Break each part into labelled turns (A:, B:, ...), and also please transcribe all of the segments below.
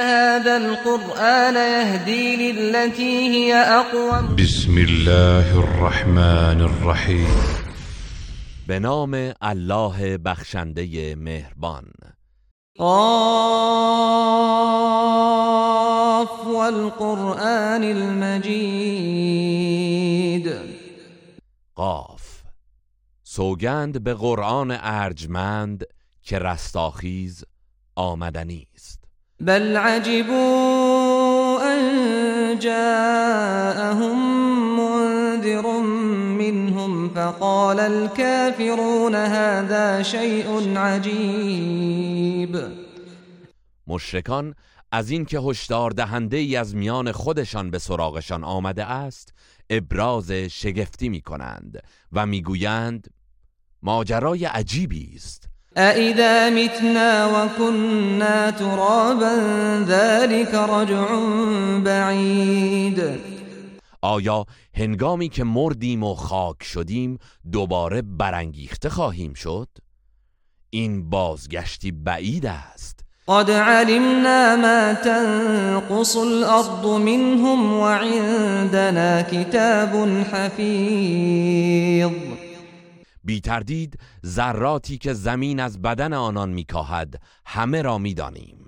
A: هذا القرآن يهدي للتي هي أقوم.
B: بسم الله الرحمن الرحیم.
C: به نام الله بخشنده مهربان.
A: قاف والقرآن المجید.
C: قاف. سوگند به قرآن ارجمند که رستاخیز آمدنی است.
A: بل عجبوا أن جاءهم منذر منهم فقال الكافرون هذا شيء عجيب.
C: مشرکان از اینکه هشدار دهنده ای از میان خودشان به سراغشان آمده است ابراز شگفتی می کنند و می‌گویند ماجرای عجیبی است.
A: أإذا متنا وكنا ترابا ذلك رجع بعید
C: آیا هنگامی که مردیم و خاک شدیم دوباره برانگیخته خواهیم شد؟ این بازگشتی بعید است.
A: قد علمنا ما تنقص الأرض منهم وعندنا كتاب حفيظ.
C: بی تردید ذراتی که زمین از بدن آنان میکاهد همه را می‌دانیم.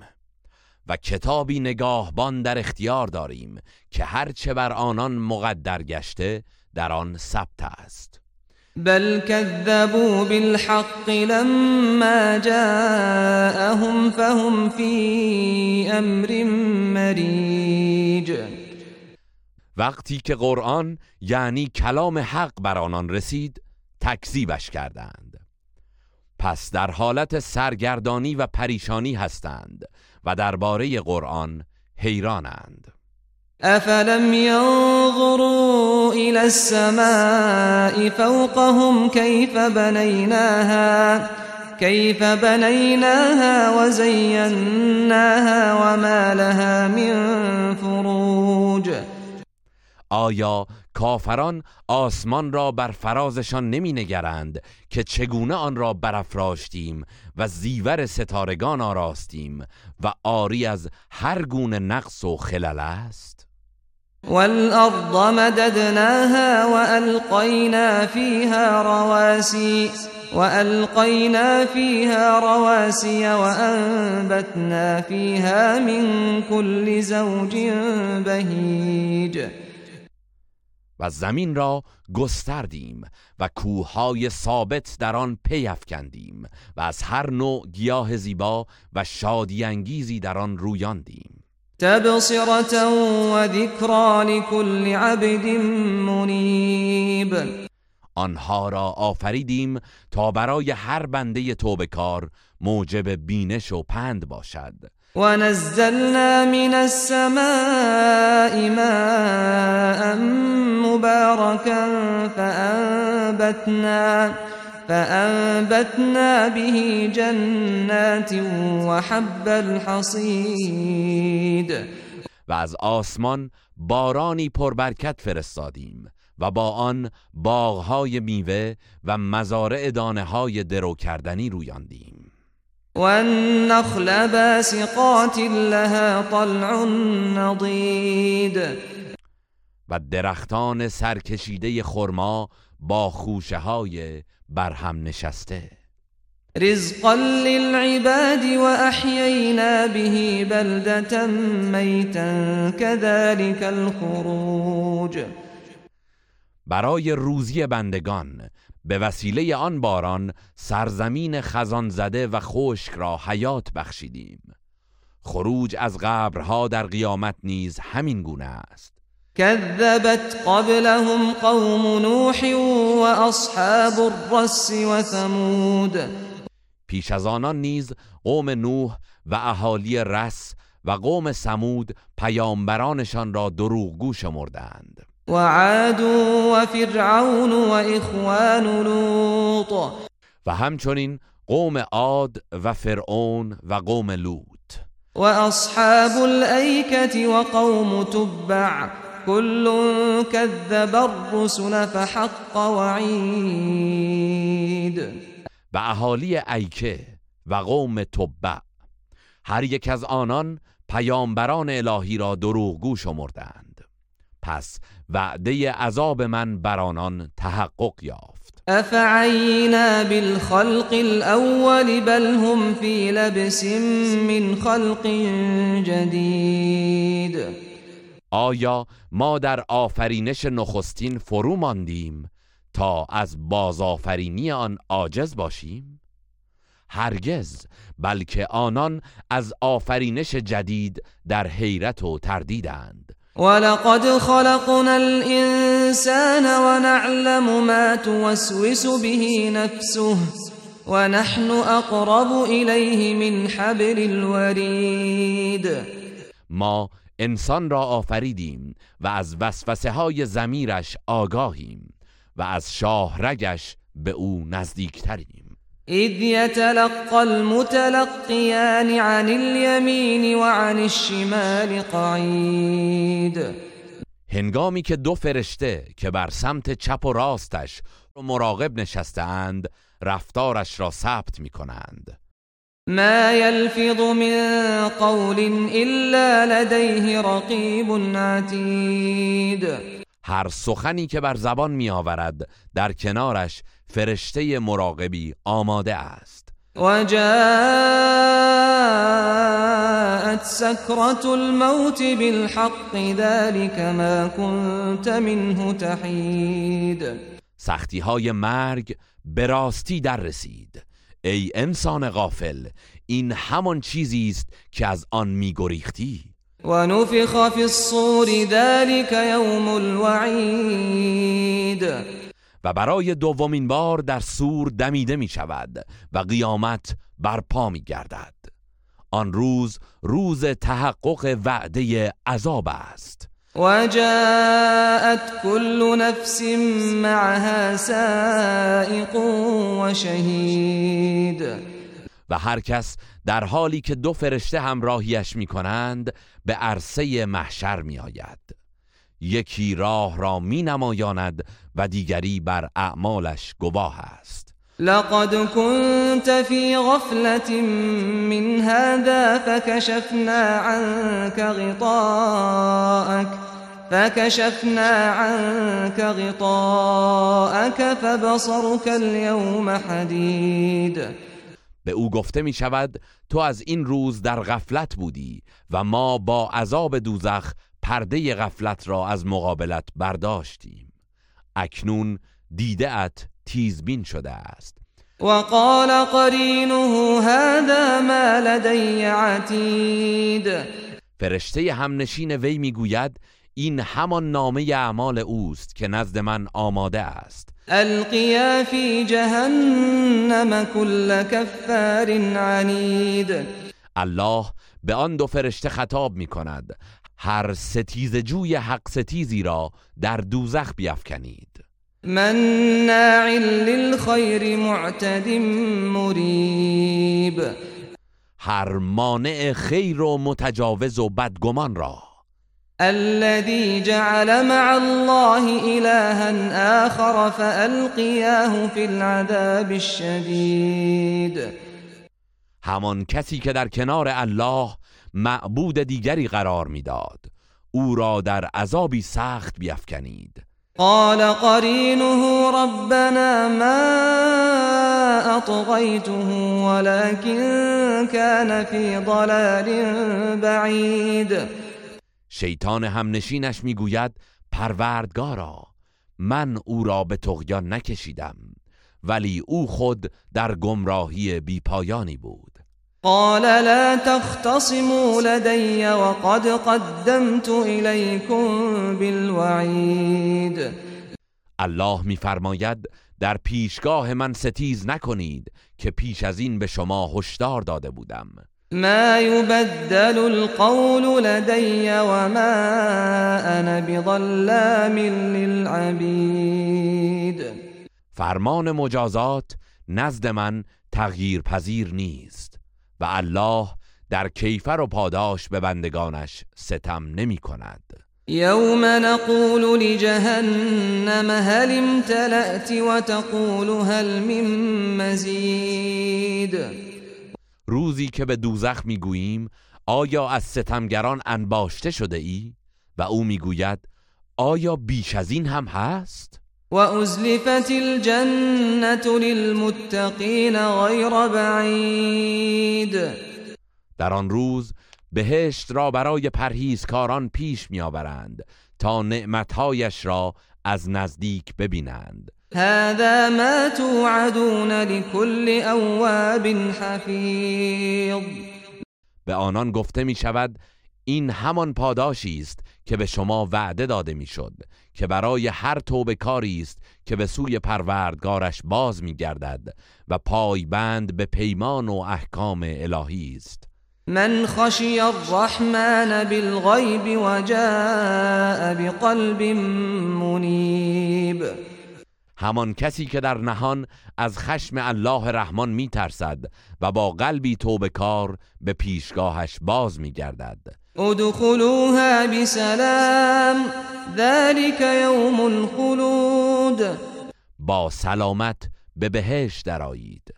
C: و کتابی نگاهبان در اختیار داریم که هرچه بر آنان مقدر گشته در آن ثبت است.
A: بل كذبوا بالحق لما جاءهم فهم في أمر مريج
C: وقتی که قرآن یعنی کلام حق بر آنان رسید تکذیبش کردند. پس در حالت سرگردانی و پریشانی هستند و درباره قرآن حیرانند.
A: أفلم ينظروا إلى السماء فوقهم كيف بنيناها كيف بنيناها وزيناها وما لها من فروج.
C: آیا کافران آسمان را بر فرازشان نمی نگرند که چگونه آن را برافراشتیم و زیور ستارگان آراستیم و آری از هر گونه نقص و خلل است؟
A: والأرض مددناها وألقينا فيها رواسي وألقينا فيها رواسي وأنبتنا فيها من كل زوج بهيج.
C: و زمین را گستردیم و کوههای ثابت در آن پی افکندیم و از هر نوع گیاه زیبا و شادی انگیزی در آن رویاندیم.
A: تبصرة وذكرى لكل عبد منيب
C: آنها را آفریدیم تا برای هر بنده توبکار موجب بینش و پند باشد.
A: ونزلنا من السماء ماء مباركا فأنبتنا فأنبتنا به جنات وحب الحصيد.
C: و از آسمان بارانی پربرکت فرستادیم و با آن باغهای میوه و مزارع دانه های درو کردنی رویاندیم.
A: والنخل باسقات لها طلع نضید
C: و درختان سرکشیده خرما با خوشه های برهم نشسته.
A: رزقا للعباد وأحيينا به بلدة ميتا كذلك الخروج.
C: برای روزی بندگان. به وسیله آن باران سرزمین خزان زده و خشک را حیات بخشیدیم. خروج از قبرها در قیامت نیز همین گونه است.
A: كذبت قبلهم قوم نوح وأصحاب الرس وثمود
C: پیش از آنان نیز قوم نوح و اهالی رس و قوم سمود پیامبرانشان را دروغگو شمردند.
A: وعاد وفرعون وإخوان لوط.
C: و همچنین قوم عاد و فرعون و قوم لوط.
A: وأصحاب الأيكة وقوم تبع. كل كذب الرسل فحق وعید
C: و اهالی ایکه و قوم تبع. هر یک از آنان پیامبران الهی را دروغگو شمردند. پس وعده عذاب من بر آنان تحقق یافت.
A: افعینا بالخلق الاول بل هم فی لبس من خلق جدید.
C: آیا ما در آفرینش نخستین فرو ماندیم تا از بازآفرینی آن عاجز باشیم؟ هرگز بلکه آنان از آفرینش جدید در حیرت و تردیدند.
A: ولقد خلقنا الإنسان ونعلم ما توسوس به نفسه ونحن أقرب الیه من حبل الورید
C: ما انسان را آفریدیم و از وسوسه های زمیرش آگاهیم و از شاهرگش به أو نزدیکتریم.
A: إذ يتلقى المتلقيان عن اليمين وعن الشمال قعید
C: هنگامی که دو فرشته که بر سمت چپ و راستش مراقب نشستهاند رفتارش را ثبت می کنند
A: ما يلفظ من قول الا لديه رقيب عتید
C: هر سخنی که بر زبان می آورد در کنارش فرشته مراقبی آماده است.
A: وجاءت سكرة الموت بالحق ذلك ما كنت منه تحید
C: سختی های مرگ به راستی در رسید ای انسان غافل این همان چیزی است که از آن میگریختی.
A: و نفخ فی الصور ذلك یوم الوعید.
C: و برای دومین بار در سور دمیده می شود و قیامت برپا می گردد آن روز روز تحقق وعده عذاب است.
A: وجاءت كل نفس معها سائق وشهید
C: و هر کس در حالی که دو فرشته همراهیش می کنند به عرصه محشر می آید یکی راه را می نمایاند و دیگری بر اعمالش گواه است.
A: لقد كنت في غفلة من هذا فكشفنا عنك غطاءك فكشفنا عنك غطاءك فبصرك اليوم حديد.
C: به او گفته می شود تو از این روز در غفلت بودی و ما با عذاب دوزخ پرده غفلت را از مقابلت برداشتیم. اکنون دیده ات تیزبین شده است.
A: وقال قرینه هذا ما لدی عتید.
C: فرشته همنشین وی می‌گوید این همان نامه اعمال اوست که نزد من آماده است.
A: القیا فی جهنم كل کفار عنید.
C: الله به آن دو فرشته خطاب می کند هر ستیز جوی حق ستیزی را در دوزخ بیافکنید.
A: مناع للخیر معتد مریب
C: هر مانع خیر و متجاوز و بدگمان را.
A: الذي جعل مع الله إلها آخر فألقياه في العذاب الشديد.
C: همان کسی که در کنار الله معبود دیگری قرار می‌داد. او را در عذابی سخت بیافکنید.
A: قال قرينه ربنا ما أطغيته ولكن كان في ضلال بعید
C: شیطان همنشینش می‌گوید پروردگارا من او را به تغیان نکشیدم ولی او خود در گمراهی بیپایانی بود.
A: قال لا تختصموا لدي وقد قدمت إليكم بالوعید
C: الله میفرماید در پیشگاه من ستیز نکنید که پیش از این به شما هشدار داده بودم.
A: ما يبدل القول لدي وما انا بظلام للعبید.
C: فرمان مجازات نزد من تغییر پذیر نیست. و الله در کیفر و پاداش به بندگانش ستم نمی کند
A: یوم نقول لجهنم هل امتلأت وتقول هل من مزید
C: روزی که به دوزخ می‌گوییم آیا از ستمگران انباشته شده ای؟ و او می‌گوید آیا بیش از این هم هست؟
A: و ازلفت الجنة للمتقین غیر بعید
C: در آن روز بهشت را برای پرهیزکاران پیش میآورند تا نعمتهایش را از نزدیک ببینند.
A: هذا ما توعدون لكل اواب حفیظ
C: به آنان گفته می شود این همان پاداشی است که به شما وعده داده می‌شد که برای هر توبه کاری است که به سوی پروردگارش باز می گردد و پایبند به پیمان و احکام الهی است.
A: من خشی الرحمن بالغیب و جاء بقلب منیب.
C: همان کسی که در نهان از خشم الله رحمان می ترسد و با قلبی توبه کار به پیشگاهش باز می گردد
A: ادخلوها بسلام ذلك یوم الخلود.
C: با سلامت به بهش درایید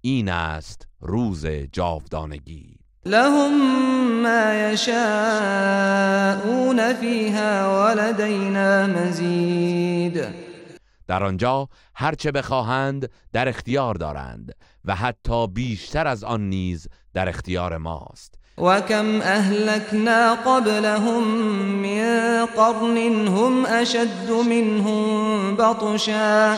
C: این است روز جاودانگی.
A: لهم ما يشاءون فيها ولدينا مزید.
C: در آنجا هرچه بخواهند در اختیار دارند و حتی بیشتر از آن نیز در اختیار ماست.
A: و کم اهلکنا قبلهم من قرن هم اشد منهم بطشا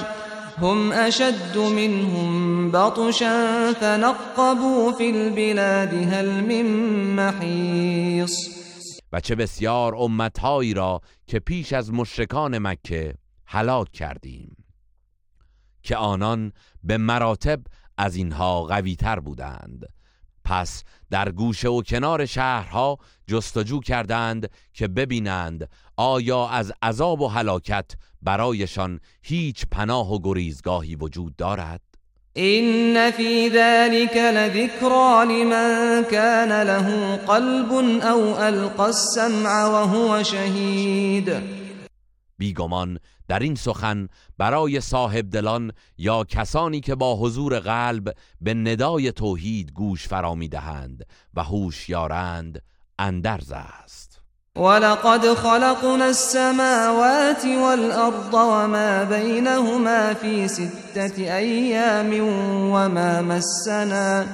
A: هم اشد منهم بطشا فنقبوا في البلاد هل من محیص
C: و چه بسیار امتهایی را که پیش از مشرکان مکه هلاک کردیم که آنان به مراتب از اینها قویتر بودند. پس در گوشه و کنار شهرها جستجو کردند که ببینند آیا از عذاب و هلاکت برایشان هیچ پناه و گریزگاهی وجود دارد؟
A: این فی ذلك لذکرا لمن كان له قلب او القى السمع وهو شهید
C: بیگمان در این سخن برای صاحب دلان یا کسانی که با حضور قلب به ندای توحید گوش فرا دهند و هوشیارند اندرز است.
A: ولقد خلقنا السماوات والأرض وما بينهما في ستة أيام وما مسنا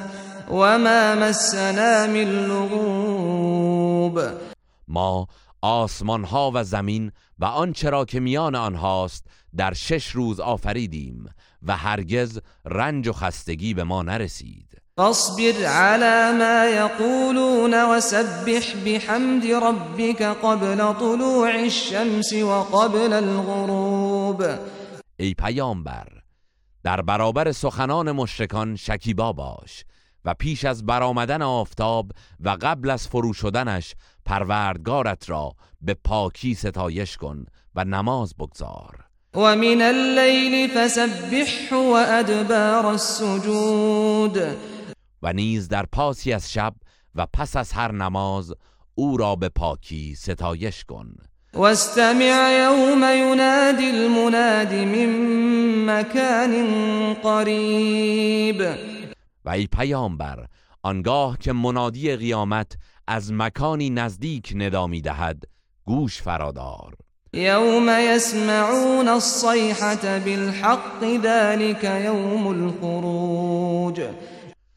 A: وما مسنا من لغوب.
C: ما آسمان ها و زمین و آنچه را که میان آنهاست در شش روز آفریدیم و هرگز رنج و خستگی به ما نرسید.
A: فاصبر على ما يقولون وسبح بحمد ربك قبل طلوع الشمس وقبل الغروب.
C: ای پیامبر در برابر سخنان مشرکان شکیبا باش و پیش از برآمدن آفتاب و قبل از فرو شدنش پروردگارت را به پاکی ستایش کن و نماز بگذار.
A: و من اللیل فسبح و ادبار السجود.
C: و نیز در پاسی از شب و پس از هر نماز او را به پاکی ستایش کن.
A: واستمع یوم ینادی المناد من مکان قریب.
C: و ای پیامبر آنگاه که منادی قیامت از مکانی نزدیک ندا دهد گوش فرادار.
A: یوم یسمعون الصیحة بالحق ذلك یوم الخروج.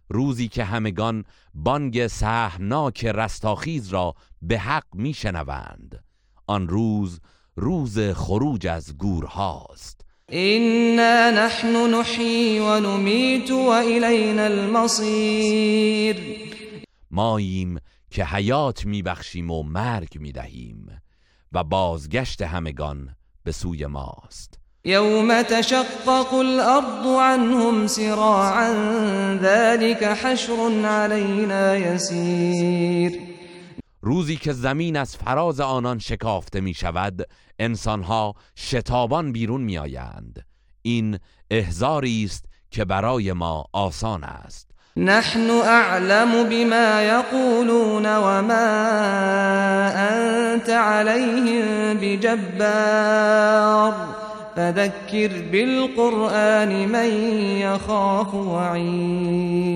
C: روزی که همگان بانگ سهمناک رستاخیز را به حق میشنوند. آن روز روز خروج از گورهاست.
A: إنا نحن نحيي ونميت وإلينا المصير.
C: ماییم که حیات میبخشیم و مرگ می‌دهیم و بازگشت همگان به سوی ماست.
A: يوم تشقق الأرض عنهم سراعا ذلك حشر علينا يسير
C: روزی که زمین از فراز آنان شکافته می شود انسانها شتابان بیرون می آیند. این احزاری است که برای ما آسان است.
A: نحن اعلم بما يقولون وما انت عليهم بجبار. فذكر بالقرآن من يخاف وعید.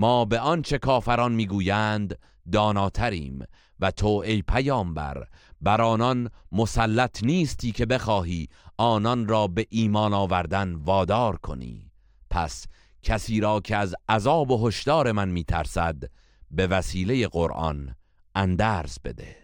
C: ما به آنچه کافران می‌گویند داناتریم و تو ای پیامبر بر آنان مسلط نیستی که بخواهی آنان را به ایمان آوردن وادار کنی. پس کسی را که از عذاب و هشدار من میترسد به وسیله قرآن اندرز بده.